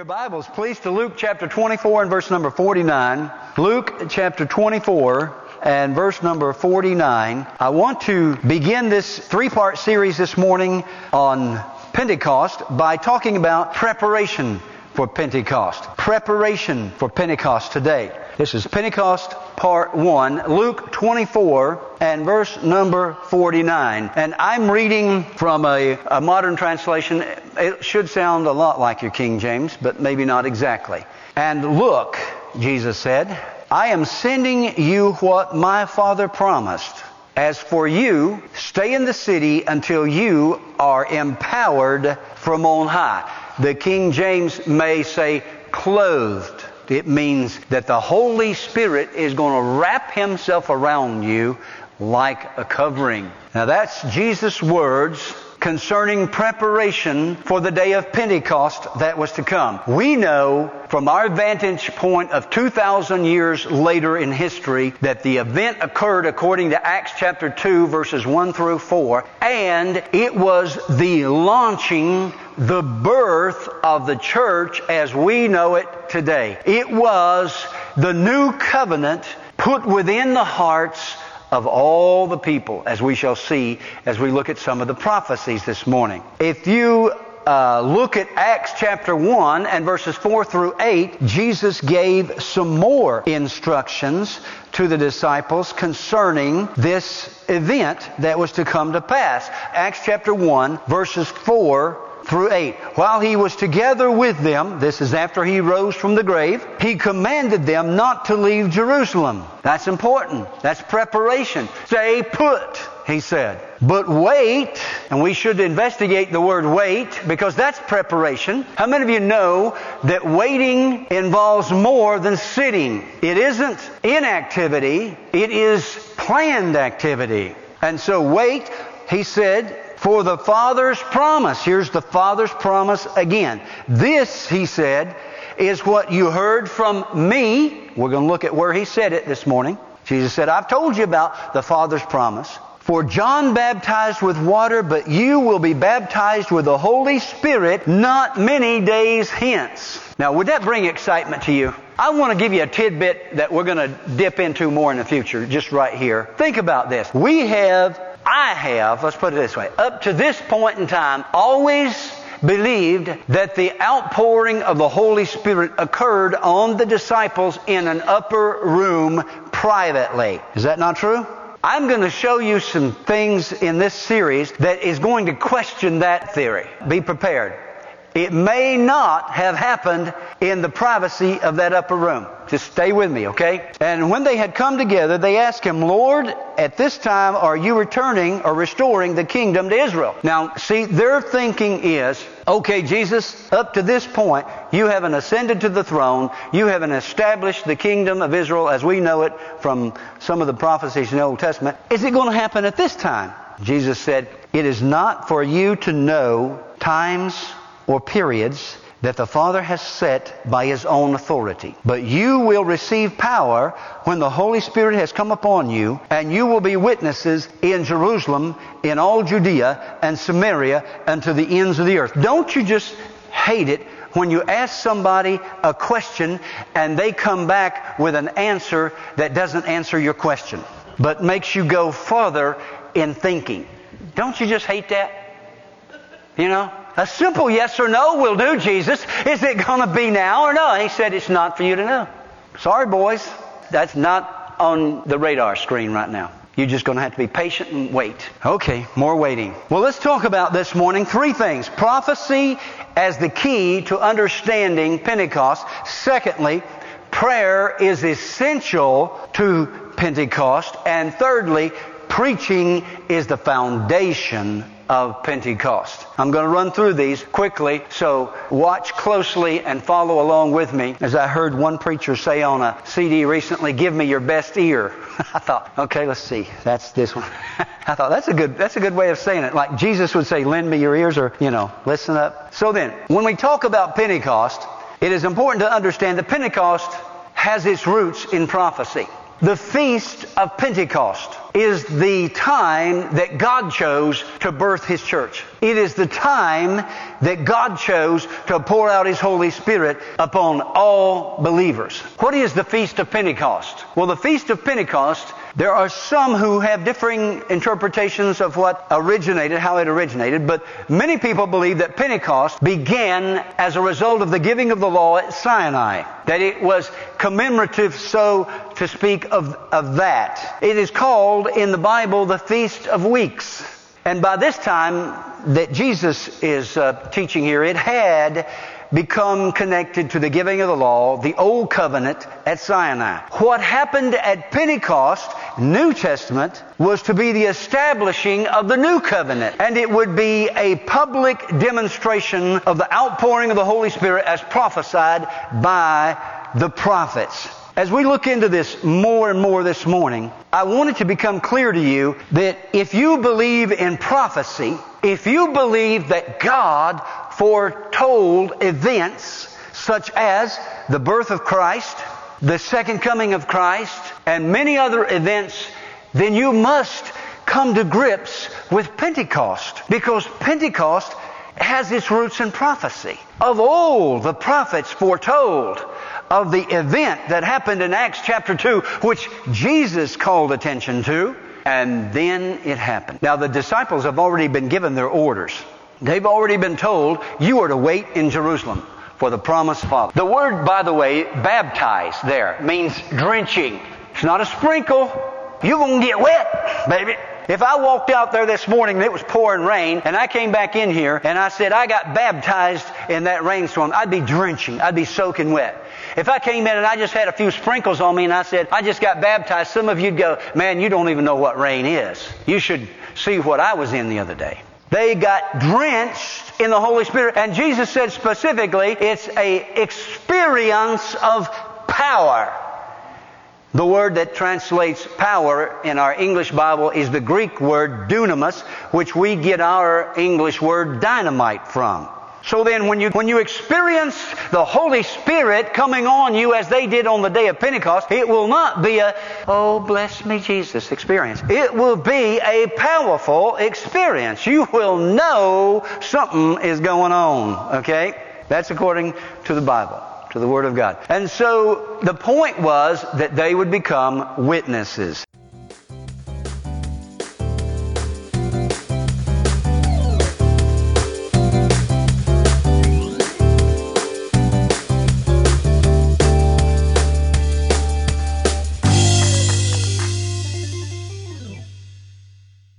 your Bibles, please, to Luke chapter 24 and verse number 49. Luke chapter 24 and verse number 49. I want to begin this three part series this morning on Pentecost by talking about preparation for Pentecost. Preparation for Pentecost today. This is Pentecost part 1, Luke 24 and verse number 49. And I'm reading from a, a modern translation. It should sound a lot like your King James, but maybe not exactly. And look, Jesus said, I am sending you what my Father promised. As for you, stay in the city until you are empowered from on high. The King James may say clothed. It means that the Holy Spirit is going to wrap Himself around you like a covering. Now that's Jesus' words concerning preparation for the day of Pentecost that was to come. We know from our vantage point of 2,000 years later in history that the event occurred according to Acts chapter 2 verses 1 through 4 and it was the launching the birth of the church as we know it today. It was the new covenant put within the hearts of all the people, as we shall see as we look at some of the prophecies this morning. If you uh, look at Acts chapter 1 and verses 4 through 8, Jesus gave some more instructions to the disciples concerning this event that was to come to pass. Acts chapter 1, verses 4 through 8. While he was together with them, this is after he rose from the grave, he commanded them not to leave Jerusalem. That's important. That's preparation. Stay put, he said. But wait, and we should investigate the word wait because that's preparation. How many of you know that waiting involves more than sitting? It isn't inactivity, it is planned activity. And so wait, he said, for the Father's promise. Here's the Father's promise again. This, he said, is what you heard from me. We're going to look at where he said it this morning. Jesus said, I've told you about the Father's promise. For John baptized with water, but you will be baptized with the Holy Spirit not many days hence. Now, would that bring excitement to you? I want to give you a tidbit that we're going to dip into more in the future, just right here. Think about this. We have I have, let's put it this way, up to this point in time, always believed that the outpouring of the Holy Spirit occurred on the disciples in an upper room privately. Is that not true? I'm going to show you some things in this series that is going to question that theory. Be prepared. It may not have happened in the privacy of that upper room. Just stay with me, okay? And when they had come together, they asked him, Lord, at this time are you returning or restoring the kingdom to Israel? Now, see, their thinking is, okay, Jesus, up to this point, you haven't ascended to the throne. You haven't established the kingdom of Israel as we know it from some of the prophecies in the Old Testament. Is it going to happen at this time? Jesus said, it is not for you to know times or periods that the Father has set by His own authority. But you will receive power when the Holy Spirit has come upon you, and you will be witnesses in Jerusalem, in all Judea and Samaria, and to the ends of the earth. Don't you just hate it when you ask somebody a question and they come back with an answer that doesn't answer your question, but makes you go further in thinking? Don't you just hate that? You know? A simple yes or no will do, Jesus. Is it going to be now or no? he said, It's not for you to know. Sorry, boys. That's not on the radar screen right now. You're just going to have to be patient and wait. Okay, more waiting. Well, let's talk about this morning three things prophecy as the key to understanding Pentecost. Secondly, prayer is essential to Pentecost. And thirdly, preaching is the foundation of Pentecost. I'm going to run through these quickly, so watch closely and follow along with me. As I heard one preacher say on a CD recently, give me your best ear. I thought, okay, let's see. That's this one. I thought that's a good that's a good way of saying it. Like Jesus would say, lend me your ears or, you know, listen up. So then, when we talk about Pentecost, it is important to understand that Pentecost has its roots in prophecy. The Feast of Pentecost is the time that God chose to birth His church. It is the time that God chose to pour out His Holy Spirit upon all believers. What is the Feast of Pentecost? Well, the Feast of Pentecost there are some who have differing interpretations of what originated, how it originated, but many people believe that Pentecost began as a result of the giving of the law at Sinai. That it was commemorative, so to speak, of, of that. It is called in the Bible the Feast of Weeks. And by this time that Jesus is uh, teaching here, it had become connected to the giving of the law, the old covenant at Sinai. What happened at Pentecost, New Testament, was to be the establishing of the new covenant. And it would be a public demonstration of the outpouring of the Holy Spirit as prophesied by the prophets. As we look into this more and more this morning, I want it to become clear to you that if you believe in prophecy, if you believe that God foretold events such as the birth of Christ, the second coming of Christ, and many other events, then you must come to grips with Pentecost. Because Pentecost has its roots in prophecy. Of old, the prophets foretold of the event that happened in Acts chapter 2, which Jesus called attention to, and then it happened. Now, the disciples have already been given their orders. They've already been told you are to wait in Jerusalem for the promised Father. The word, by the way, baptize there means drenching. It's not a sprinkle. You're going to get wet, baby. If I walked out there this morning and it was pouring rain and I came back in here and I said I got baptized in that rainstorm, I'd be drenching. I'd be soaking wet. If I came in and I just had a few sprinkles on me and I said I just got baptized, some of you'd go, man, you don't even know what rain is. You should see what I was in the other day. They got drenched in the Holy Spirit. And Jesus said specifically, it's a experience of power. The word that translates power in our English Bible is the Greek word dunamis, which we get our English word dynamite from. So then when you, when you experience the Holy Spirit coming on you as they did on the day of Pentecost, it will not be a, oh bless me Jesus experience. It will be a powerful experience. You will know something is going on, okay? That's according to the Bible to the Word of God. And so the point was that they would become witnesses.